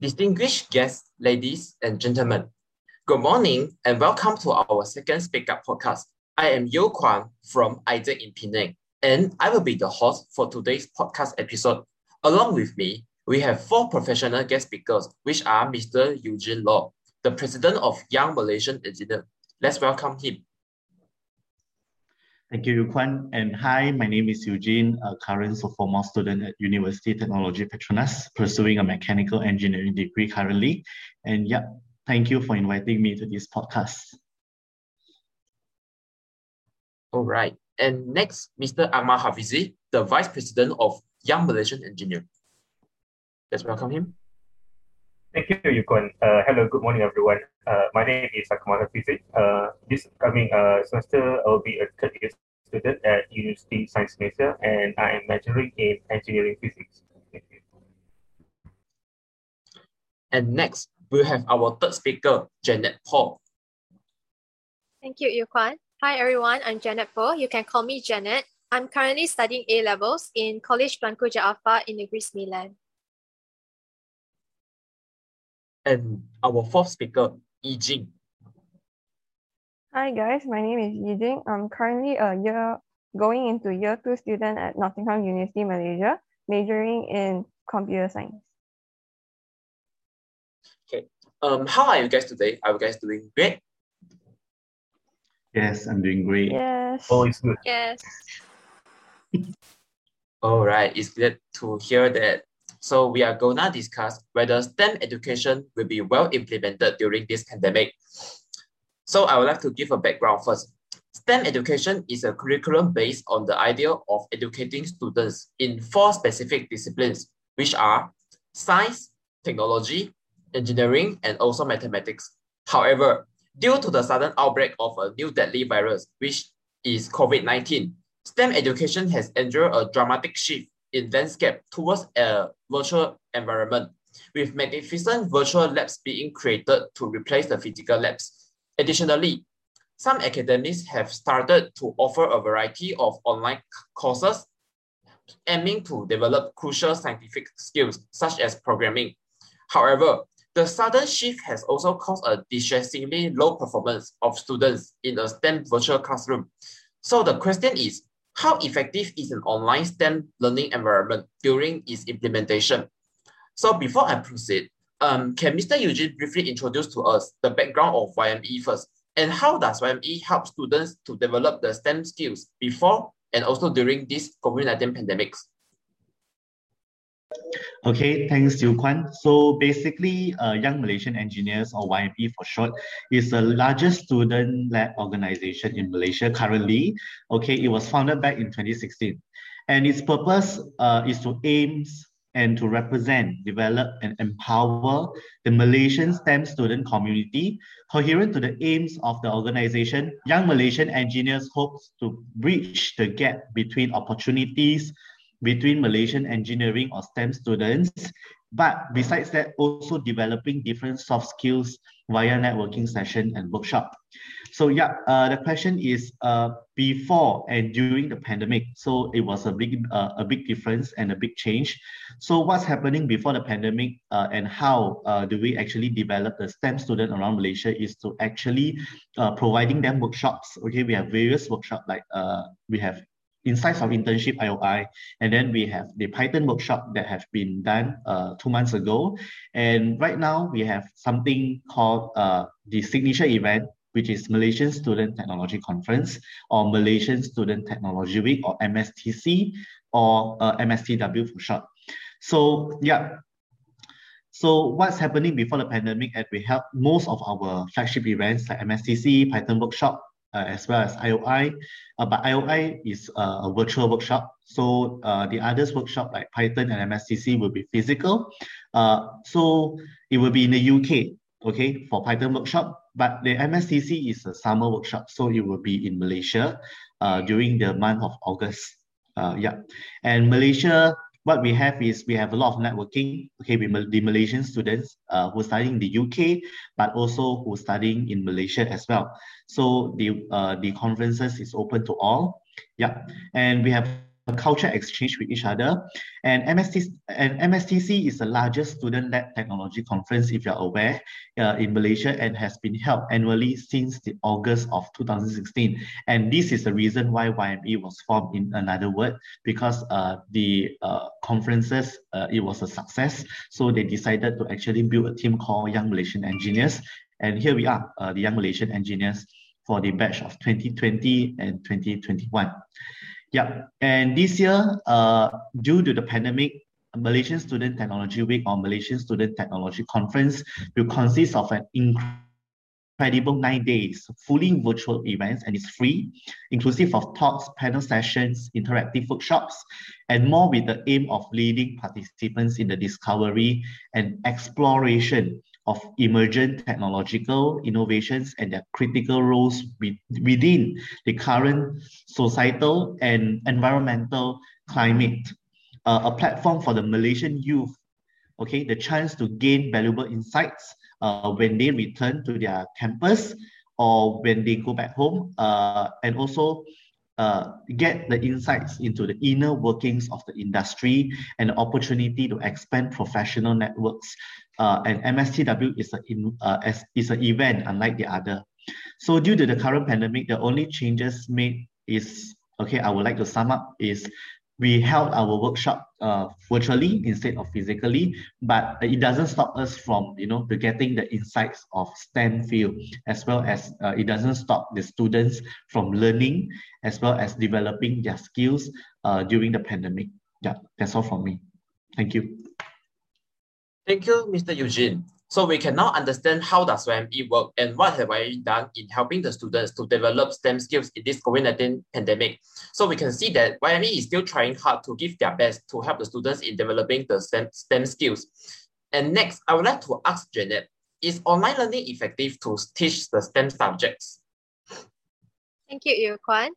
Distinguished guests, ladies and gentlemen, good morning and welcome to our second Speak Up podcast. I am Yo Kwan from AIESEC in Penang, and I will be the host for today's podcast episode. Along with me, we have four professional guest speakers, which are Mr. Eugene Law, the president of Young Malaysian Engineer. Let's welcome him. Thank you, Kwan. And hi, my name is Eugene, a current sophomore student at University Technology Petronas, pursuing a mechanical engineering degree currently. And yeah, thank you for inviting me to this podcast. All right. And next, Mr. Ahmad Hafizi, the Vice President of Young Malaysian Engineer. Let's welcome him. Thank you, Yukon. Uh, hello, good morning, everyone. Uh, my name is Akmal Hafizi. Uh, this coming uh, semester, I'll be a third year student at University Science Malaysia, and I am majoring in engineering physics. And next, we'll have our third speaker, Janet Paul. Thank you, Yukon. Hi, everyone. I'm Janet Paul. You can call me Janet. I'm currently studying A levels in College Tuanku Jaafar in Negeri Sembilan. And our fourth speaker, Yijing. Hi guys, my name is Yijing. I'm currently a year going into year two student at Nottingham University, Malaysia, majoring in computer science. Okay. Um, how are you guys today? Are you guys doing great? Yes, I'm doing great. Yes. Oh, it's good. Yes. All right, it's good to hear that. So we are gonna discuss whether STEM education will be well implemented during this pandemic. So I would like to give a background first. STEM education is a curriculum based on the idea of educating students in four specific disciplines, which are science, technology, engineering, and also mathematics. However, due to the sudden outbreak of a new deadly virus, which is COVID-19, STEM education has endured a dramatic shift in landscape towards a virtual environment, with magnificent virtual labs being created to replace the physical labs. Additionally, some academics have started to offer a variety of online courses aiming to develop crucial scientific skills such as programming. However, the sudden shift has also caused a distressingly low performance of students in a STEM virtual classroom. So the question is, how effective is an online STEM learning environment during its implementation? So before I proceed, um, can Mr. Eugene briefly introduce to us the background of YME first? And how does YME help students to develop the STEM skills before and also during this COVID-19 pandemics? Okay, thanks, Yu Kwan. So basically, uh, Young Malaysian Engineers, or YME for short, is the largest student-led organization in Malaysia currently. Okay, it was founded back in 2016. And its purpose uh, is to aim and to represent, develop, and empower the Malaysian STEM student community. Coherent to the aims of the organization, Young Malaysian Engineers hopes to bridge the gap between opportunities, between Malaysian engineering or STEM students. But besides that, also developing different soft skills via networking session and workshop. So yeah, uh, the question is uh, before and during the pandemic. So it was a big, uh, a big difference and a big change. So what's happening before the pandemic uh, and how uh, do we actually develop the STEM student around Malaysia is to actually uh, providing them workshops. Okay, we have various workshops like we have insights of internship IOI, and then we have the Python workshop that have been done uh, two months ago. And right now we have something called uh, the signature event, which is Malaysian Student Technology Conference or Malaysian Student Technology Week or MSTC or uh, MSTW for short. So yeah, so what's happening before the pandemic and we have most of our flagship events like MSTC, Python workshop, as well as IOI. Uh, but IOI is uh, a virtual workshop. So uh, the others workshop like Python and MSTC will be physical. Uh, so it will be in the UK, okay, for Python workshop. But the MSTC is a summer workshop, so it will be in Malaysia uh, during the month of August. Uh, yeah, and Malaysia what we have is we have a lot of networking, okay, with the Malaysian students uh, who are studying in the UK, but also who are studying in Malaysia as well. So the uh, the conferences is open to all. Yeah, and we have culture exchange with each other. And MSTC, and MSTC is the largest student-led technology conference, if you're aware, uh, in Malaysia and has been held annually since the August of 2016. And this is the reason why YME was formed in another word, because uh, the uh, conferences, uh, it was a success. So they decided to actually build a team called Young Malaysian Engineers. And here we are, uh, the Young Malaysian Engineers for the batch of 2020 and 2021. Yeah, and this year, uh, due to the pandemic, Malaysian Student Technology Week or Malaysian Student Technology Conference will consist of an incredible nine days, fully virtual events, and it's free, inclusive of talks, panel sessions, interactive workshops, and more with the aim of leading participants in the discovery and exploration of emergent technological innovations and their critical roles within the current societal and environmental climate. Uh, a platform for the Malaysian youth, okay, the chance to gain valuable insights uh, when they return to their campus or when they go back home, uh, and also uh, get the insights into the inner workings of the industry and the opportunity to expand professional networks uh, and MSTW is a in, uh, is an event unlike the other. So due to the current pandemic, the only changes made is okay. I would like to sum up is we held our workshop uh, virtually instead of physically, but it doesn't stop us from you know to getting the insights of STEM field as well as uh, it doesn't stop the students from learning as well as developing their skills uh, during the pandemic. Yeah, that's all from me. Thank you. Thank you, Mr. Eugene. So we can now understand how does YME work and what have I done in helping the students to develop STEM skills in this COVID-19 pandemic. So we can see that YME is still trying hard to give their best to help the students in developing the STEM, STEM skills. And next, I would like to ask Janet, is online learning effective to teach the STEM subjects? Thank you, Yu Kwan.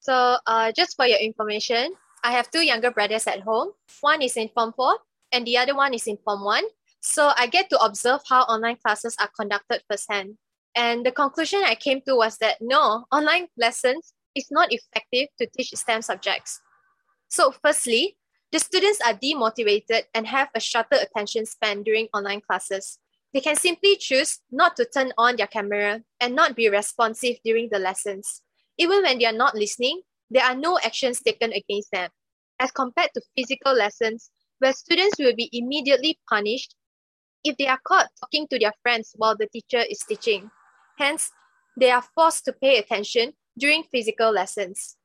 So uh, just for your information, I have two younger brothers at home. One is in Form 4 and the other one is in Form 1. So I get to observe how online classes are conducted firsthand. And the conclusion I came to was that no, online lessons is not effective to teach STEM subjects. So, firstly, the students are demotivated and have a shorter attention span during online classes. They can simply choose not to turn on their camera and not be responsive during the lessons. Even when they are not listening, there are no actions taken against them. As compared to physical lessons, where students will be immediately punished if they are caught talking to their friends while the teacher is teaching. Hence, they are forced to pay attention during physical lessons.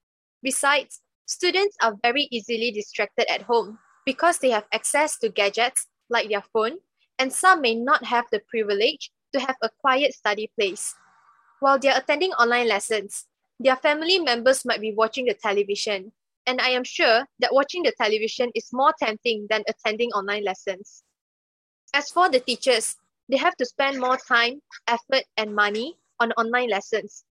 Besides, students are very easily distracted at home because they have access to gadgets like their phone, and some may not have the privilege to have a quiet study place. While they are attending online lessons, their family members might be watching the television, and I am sure that watching the television is more tempting than attending online lessons. As for the teachers, they have to spend more time, effort, and money on online lessons.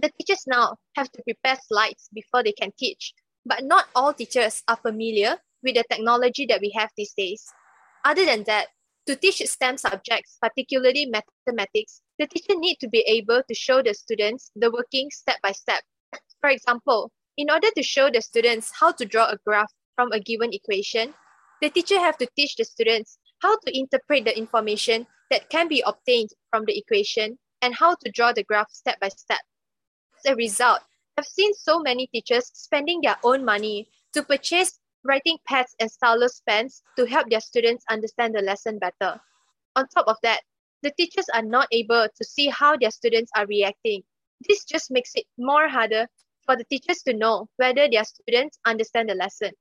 The teachers now have to prepare slides before they can teach, but not all teachers are familiar with the technology that we have these days. Other than that, to teach STEM subjects, particularly mathematics, the teacher need to be able to show the students the working step by step. For example, in order to show the students how to draw a graph from a given equation, the teacher have to teach the students how to interpret the information that can be obtained from the equation and how to draw the graph step by step. As a result, I've seen so many teachers spending their own money to purchase writing pads and stylus pens to help their students understand the lesson better. On top of that, the teachers are not able to see how their students are reacting. This just makes it more harder for the teachers to know whether their students understand the lesson.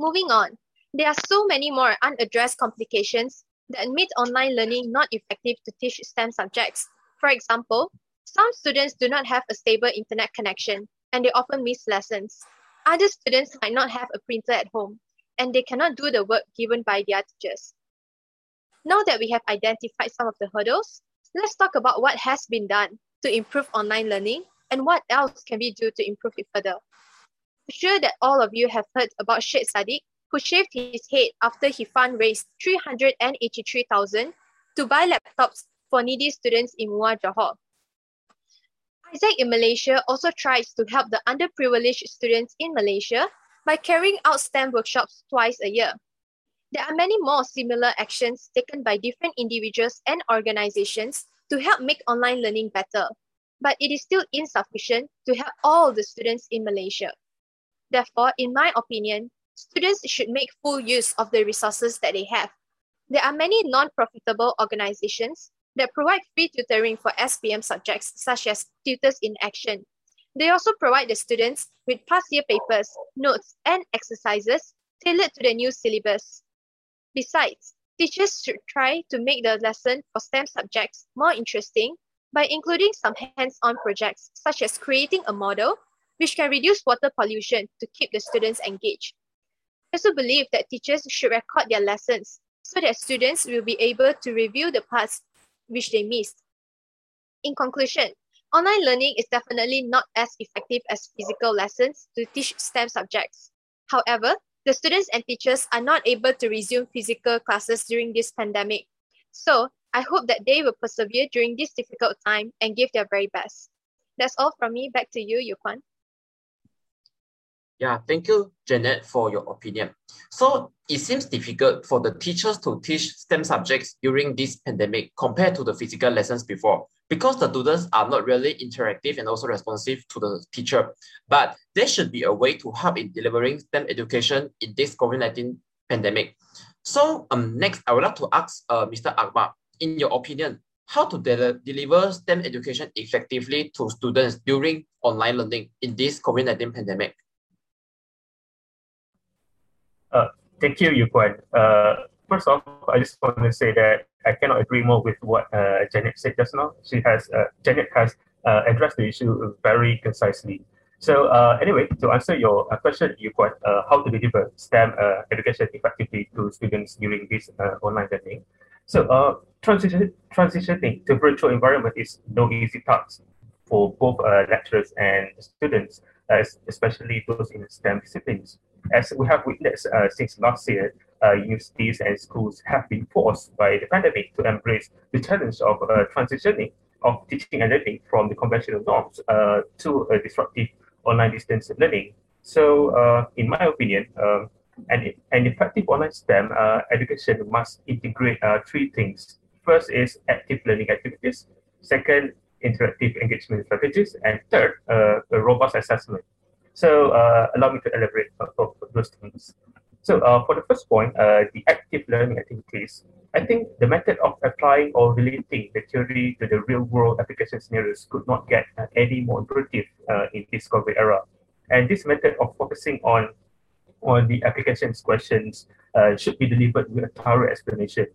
Moving on, there are so many more unaddressed complications that make online learning not effective to teach STEM subjects. For example, some students do not have a stable internet connection and they often miss lessons. Other students might not have a printer at home and they cannot do the work given by their teachers. Now that we have identified some of the hurdles, let's talk about what has been done to improve online learning and what else can we do to improve it further? I'm sure that all of you have heard about Syed Saddiq, who shaved his head after he fundraised 383,000 to buy laptops for needy students in Muar Johor. AIESEC in Malaysia also tries to help the underprivileged students in Malaysia by carrying out STEM workshops twice a year. There are many more similar actions taken by different individuals and organizations to help make online learning better, but it is still insufficient to help all the students in Malaysia. Therefore, in my opinion, students should make full use of the resources that they have. There are many non-profitable organizations that provide free tutoring for SPM subjects such as Tutors in Action. They also provide the students with past year papers, notes, and exercises tailored to the new syllabus. Besides, teachers should try to make the lesson for STEM subjects more interesting by including some hands-on projects such as creating a model which can reduce water pollution to keep the students engaged. I also believe that teachers should record their lessons so that students will be able to review the parts which they missed. In conclusion, online learning is definitely not as effective as physical lessons to teach STEM subjects. However, the students and teachers are not able to resume physical classes during this pandemic. So I hope that they will persevere during this difficult time and give their very best. That's all from me. Back to you, Yuquan. Yeah, thank you, Janet, for your opinion. So it seems difficult for the teachers to teach STEM subjects during this pandemic compared to the physical lessons before because the students are not really interactive and also responsive to the teacher. But there should be a way to help in delivering STEM education in this COVID-19 pandemic. So um, next, I would like to ask uh, Mr. Akbar, in your opinion, how to de deliver STEM education effectively to students during online learning in this COVID-19 pandemic? Uh, thank you, Yuquan. Uh, first off, I just want to say that I cannot agree more with what uh, Janet said just now. She has uh, Janet has uh, addressed the issue very concisely. So uh, anyway, to answer your question, Yuquan, how to deliver STEM education effectively to students during this online learning. So uh, transition, transitioning to virtual environment is no easy task for both uh, lecturers and students, as especially those in STEM disciplines. As we have witnessed uh, since last year, uh, universities and schools have been forced by the pandemic to embrace the challenge of uh, transitioning of teaching and learning from the conventional norms uh, to a disruptive online distance learning. So, uh, in my opinion, um, an, effective online STEM uh, education must integrate uh, three things. First is active learning activities. Second, interactive engagement strategies. And third, uh, a robust assessment. So uh, allow me to elaborate on those things. So uh, for the first point, uh, the active learning activities, I think the method of applying or relating the theory to the real world application scenarios could not get any more uh, in this COVID era. And this method of focusing on on the applications questions uh, should be delivered with a thorough explanation.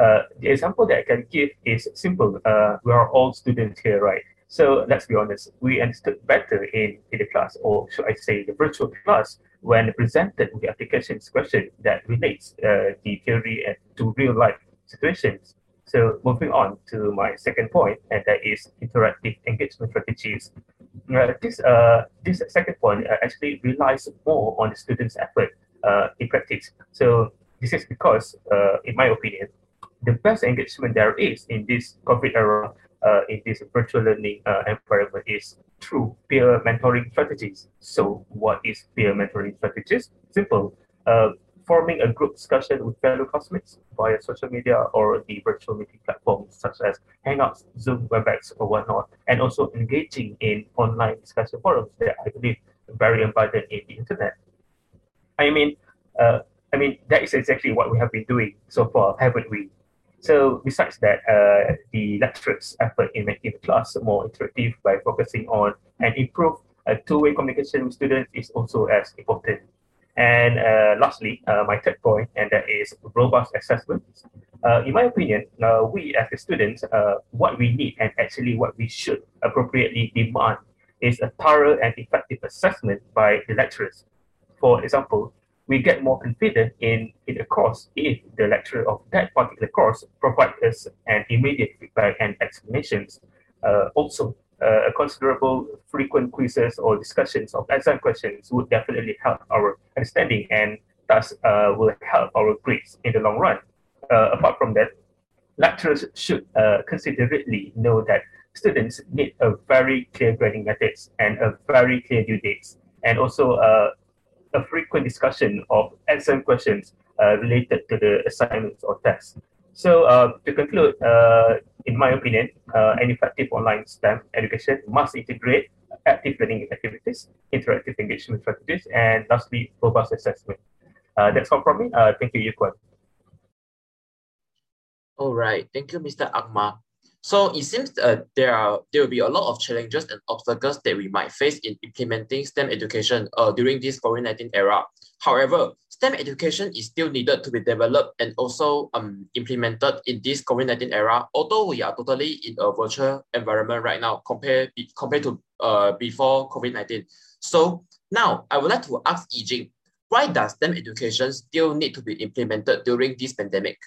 Uh, the example that I can give is simple. Uh, we are all students here, right? So let's be honest, we understood better in, in the class, or should I say the virtual class, when presented with the applications question that relates uh, the theory to real life situations. So moving on to my second point, and that is interactive engagement strategies. Uh, this uh, this second point uh, actually relies more on the student's effort uh, in practice. So this is because, uh, in my opinion, the best engagement there is in this COVID era uh, in this virtual learning uh, environment is through peer mentoring strategies. So, what is peer mentoring strategies? Simple. Uh, forming a group discussion with fellow classmates via social media or the virtual meeting platforms such as Hangouts, Zoom, WebEx, or whatnot, and also engaging in online discussion forums that I believe are very abundant in the internet. I mean, uh, I mean that is exactly what we have been doing so far, haven't we? So besides that, uh, the lecturers' effort in making the class more interactive by focusing on and improve uh, two-way communication with students is also as important. And uh, lastly, uh, my third point, and that is robust assessment. Uh, in my opinion, uh, we as the students, uh, what we need and actually what we should appropriately demand is a thorough and effective assessment by the lecturers. For example, we get more confident in, in the course if the lecturer of that particular course provides us an immediate feedback and explanations. Uh, also, uh, a considerable frequent quizzes or discussions of exam questions would definitely help our understanding and thus uh, will help our grades in the long run. Uh, apart from that, lecturers should uh, considerately know that students need a very clear grading methods and a very clear due dates and also uh, a frequent discussion of exam questions uh, related to the assignments or tests. So uh, to conclude, uh, in my opinion, uh, an effective online STEM education must integrate active learning activities, interactive engagement strategies, and lastly, robust assessment. Uh, that's all from me. Uh, thank you, Yuquan. All right. Thank you, Mr. Akmal. So it seems uh, there are there will be a lot of challenges and obstacles that we might face in implementing STEM education uh, during this COVID-19 era. However, STEM education is still needed to be developed and also um, implemented in this COVID-19 era, although we are totally in a virtual environment right now compared, compared to uh, before COVID-19. So now I would like to ask Yijing, why does STEM education still need to be implemented during this pandemic?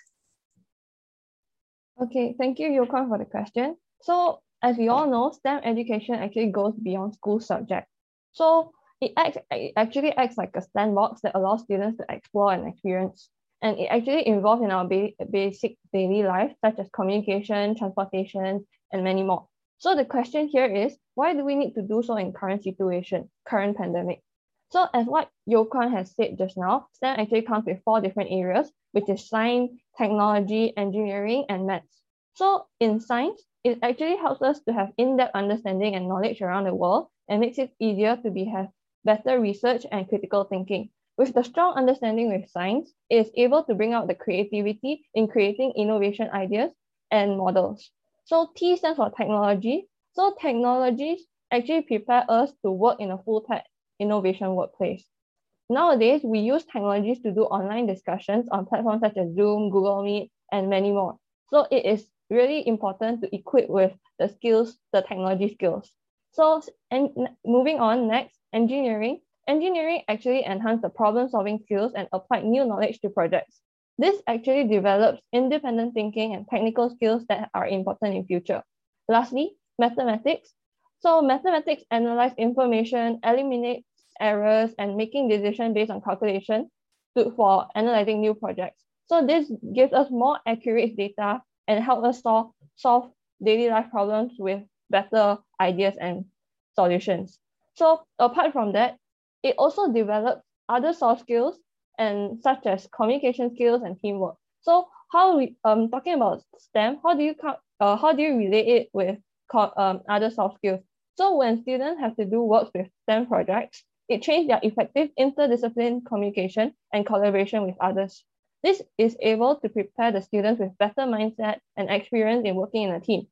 Okay, thank you, Yukon, for the question. So as we all know, STEM education actually goes beyond school subject. So it, acts, it actually acts like a sandbox that allows students to explore and experience. And it actually involves in our ba basic daily life, such as communication, transportation, and many more. So the question here is, why do we need to do so in current situation, current pandemic? So as what Yokwan has said just now, STEM actually comes with four different areas, which is science, technology, engineering, and maths. So in science, it actually helps us to have in-depth understanding and knowledge around the world and makes it easier to be have better research and critical thinking. With the strong understanding with science, it is able to bring out the creativity in creating innovation ideas and models. So T stands for technology. So technologies actually prepare us to work in a full-time innovation workplace. Nowadays, we use technologies to do online discussions on platforms such as Zoom, Google Meet, and many more. So it is really important to equip with the skills, the technology skills. So and moving on next, engineering. Engineering actually enhance the problem solving skills and apply new knowledge to projects. This actually develops independent thinking and technical skills that are important in future. Lastly, mathematics. So mathematics analyze information, eliminates errors, and making decisions based on calculation for analyzing new projects. So this gives us more accurate data and help us solve, solve daily life problems with better ideas and solutions. So apart from that, it also develops other soft skills and such as communication skills and teamwork. So how we um talking about STEM, how do you uh, how do you relate it with um, other soft skills? So when students have to do works with STEM projects, it trains their effective interdiscipline communication and collaboration with others. This is able to prepare the students with better mindset and experience in working in a team.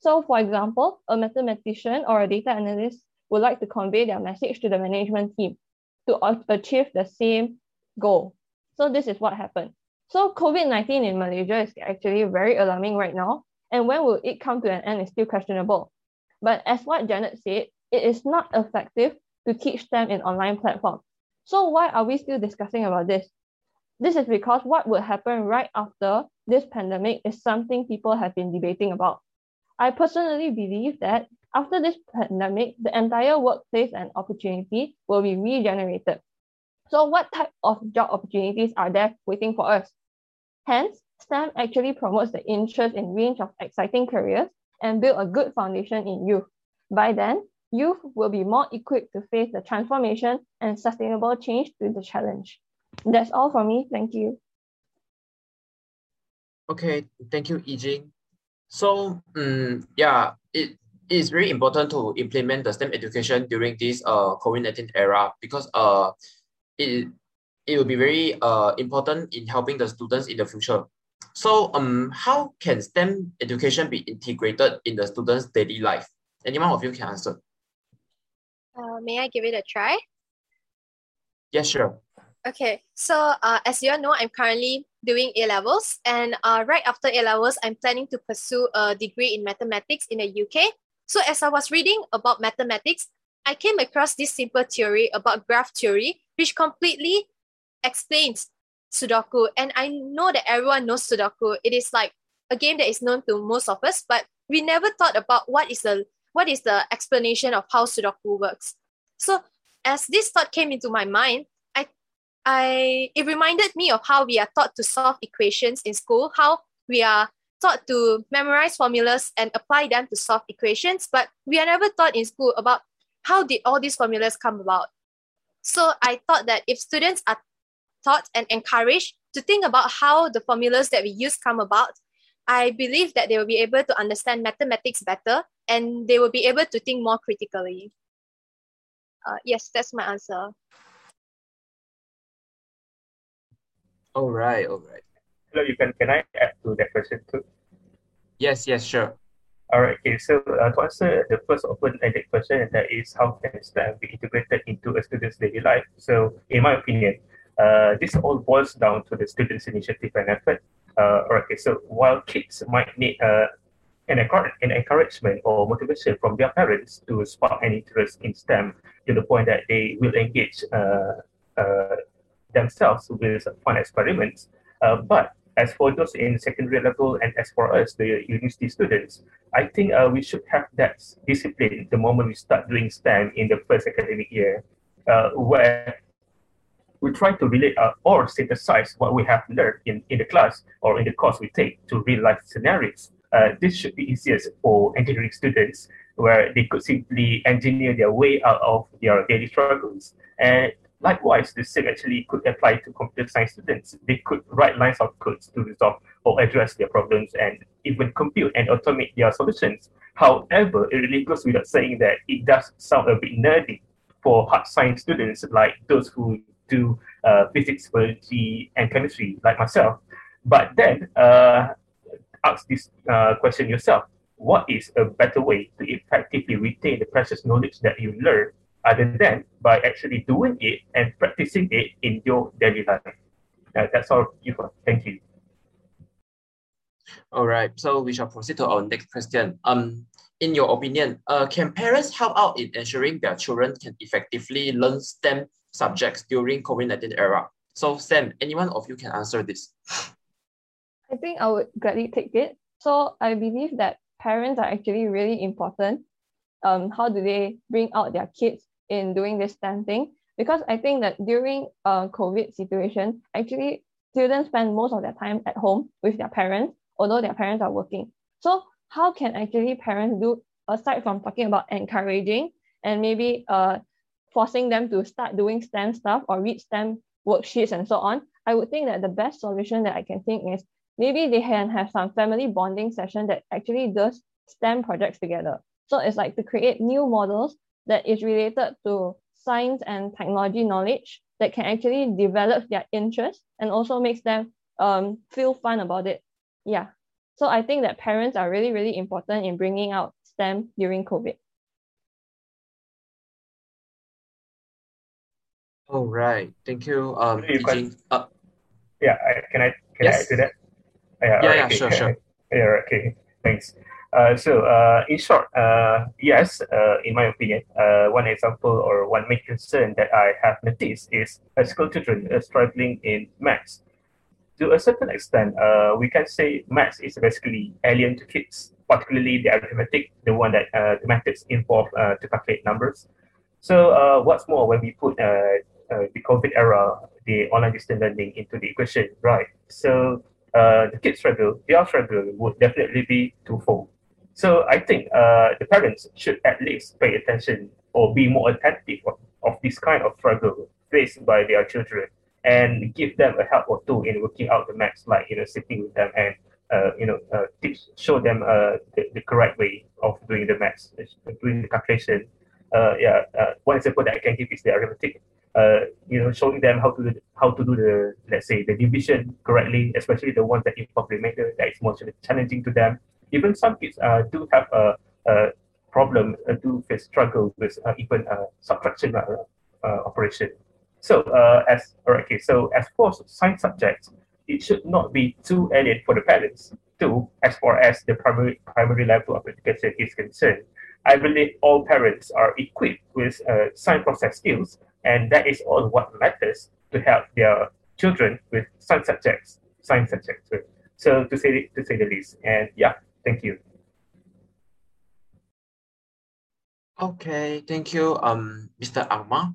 So for example, a mathematician or a data analyst would like to convey their message to the management team to achieve the same goal. So this is what happened. So COVID-19 in Malaysia is actually very alarming right now. And when will it come to an end is still questionable. But as what Janet said, it is not effective to teach them in online platforms. So why are we still discussing about this? This is because what would happen right after this pandemic is something people have been debating about. I personally believe that after this pandemic, the entire workplace and opportunity will be regenerated. So what type of job opportunities are there waiting for us? Hence, STEM actually promotes the interest in range of exciting careers and build a good foundation in youth. By then, youth will be more equipped to face the transformation and sustainable change to the challenge. That's all for me. Thank you. Okay, thank you, Yijing. So, um, yeah, it is very important to implement the STEM education during this uh, COVID-19 era because uh, it, it will be very uh, important in helping the students in the future. So um, how can STEM education be integrated in the students' daily life? Anyone of you can answer. Uh, may I give it a try? Yeah, sure. Okay, so uh, as you all know, I'm currently doing A levels, and uh, right after A levels, I'm planning to pursue a degree in mathematics in the UK. So as I was reading about mathematics, I came across this simple theory about graph theory, which completely explains Sudoku. And I know that everyone knows Sudoku. It is like a game that is known to most of us, but we never thought about what is the what is the explanation of how Sudoku works. So as this thought came into my mind, I, I it reminded me of how we are taught to solve equations in school, how we are taught to memorize formulas and apply them to solve equations, but we are never taught in school about how did all these formulas come about. So I thought that if students are taught and encouraged to think about how the formulas that we use come about, I believe that they will be able to understand mathematics better and they will be able to think more critically. Uh, yes, that's my answer. All right, all right. Hello, you can can I add to that question too? Yes, yes, sure. All right. Okay. So uh, to answer the first open-ended question, that is how can STEM be integrated into a student's daily life? So, in my opinion, uh, this all boils down to the student's initiative and effort. Uh. Okay. So while kids might need uh, an, an encouragement or motivation from their parents to spark an interest in STEM to the point that they will engage themselves with fun experiments. But as for those in secondary level and as for us, the university students, I think uh, we should have that discipline the moment we start doing STEM in the first academic year, uh, where we try to relate uh, or synthesize what we have learned in, in the class or in the course we take to real life scenarios. Uh, this should be easiest for engineering students where they could simply engineer their way out of their daily struggles. And Likewise, the same actually could apply to computer science students. They could write lines of codes to resolve or address their problems and even compute and automate their solutions. However, it really goes without saying that it does sound a bit nerdy for hard science students like those who do uh, physics, biology, and chemistry, like myself. But then, uh, ask this uh, question yourself. What is a better way to effectively retain the precious knowledge that you learn other than by actually doing it and practicing it in your daily life. Uh, that's all, Yufa. Thank you. All right, so we shall proceed to our next question. Um, in your opinion, uh, can parents help out in ensuring their children can effectively learn STEM subjects during COVID-19 era? So Sam, anyone of you can answer this. I think I would gladly take it. So I believe that parents are actually really important. Um, how do they bring out their kids in doing this STEM thing because I think that during a COVID situation, actually students spend most of their time at home with their parents, although their parents are working. So how can actually parents do aside from talking about encouraging and maybe uh forcing them to start doing STEM stuff or read STEM worksheets and so on, I would think that the best solution that I can think is maybe they can have some family bonding session that actually does STEM projects together. So it's like to create new models that is related to science and technology knowledge that can actually develop their interest and also makes them um, feel fun about it. Yeah. So I think that parents are really, really important in bringing out STEM during COVID. All right. Thank you. Um, you can, uh, yeah, I, can I can yes. I to that? Yeah, yeah, yeah sure, sure. Yeah, okay. Thanks. Uh, so, uh, in short, uh, yes, uh, in my opinion, uh, one example or one main concern that I have noticed is uh, school children uh, struggling in maths. To a certain extent, uh, we can say maths is basically alien to kids, particularly the arithmetic, the one that uh, the methods involve uh, to calculate numbers. So, uh, what's more, when we put uh, the COVID era, the online distance learning into the equation, right? So, uh, the kids struggle, the their struggle would definitely be twofold. So I think uh, the parents should at least pay attention or be more attentive of, of this kind of struggle faced by their children and give them a help or two in working out the maths, like you know, sitting with them and uh, you know, uh, show them uh, the, the correct way of doing the maths, doing the calculation. Uh, yeah, uh, one example that I can give is the arithmetic. Uh, you know, showing them how to how to do the let's say the division correctly, especially the ones that involve remainder that is more challenging to them even some kids uh, do have a, a problem, uh, do face struggle with uh, even uh, subtraction uh, operation. So uh, as okay, so as for science subjects, it should not be too alien for the parents too, as far as the primary primary level of education is concerned. I believe all parents are equipped with uh, science process skills, and that is all what matters to help their children with science subjects, science subjects. So to say to say the least, and yeah, Thank you. Okay, thank you, um, Mr. Akmal.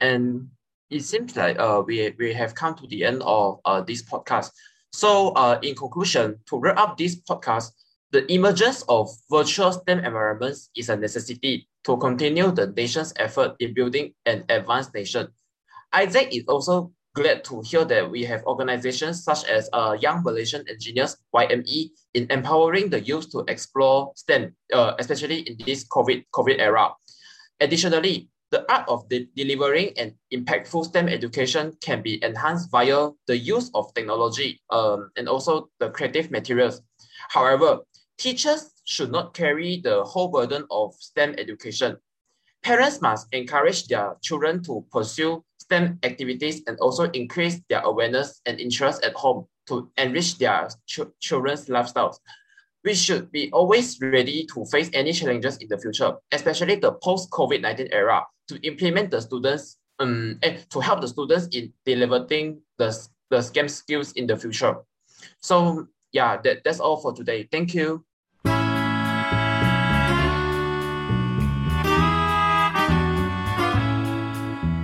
And it seems like uh, we, we have come to the end of uh, this podcast. So uh, in conclusion, to wrap up this podcast, the emergence of virtual STEM environments is a necessity to continue the nation's effort in building an advanced nation. AIESEC is also glad to hear that we have organizations such as uh, Young Malaysian Engineers, YME, in empowering the youth to explore STEM, uh, especially in this COVID, COVID era. Additionally, the art of de delivering an impactful STEM education can be enhanced via the use of technology um, and also the creative materials. However, teachers should not carry the whole burden of STEM education. Parents must encourage their children to pursue STEM activities and also increase their awareness and interest at home to enrich their ch children's lifestyles. We should be always ready to face any challenges in the future, especially the post-COVID-19 era, to implement the students um, and to help the students in delivering the, the STEM skills in the future. So yeah, that, that's all for today. Thank you.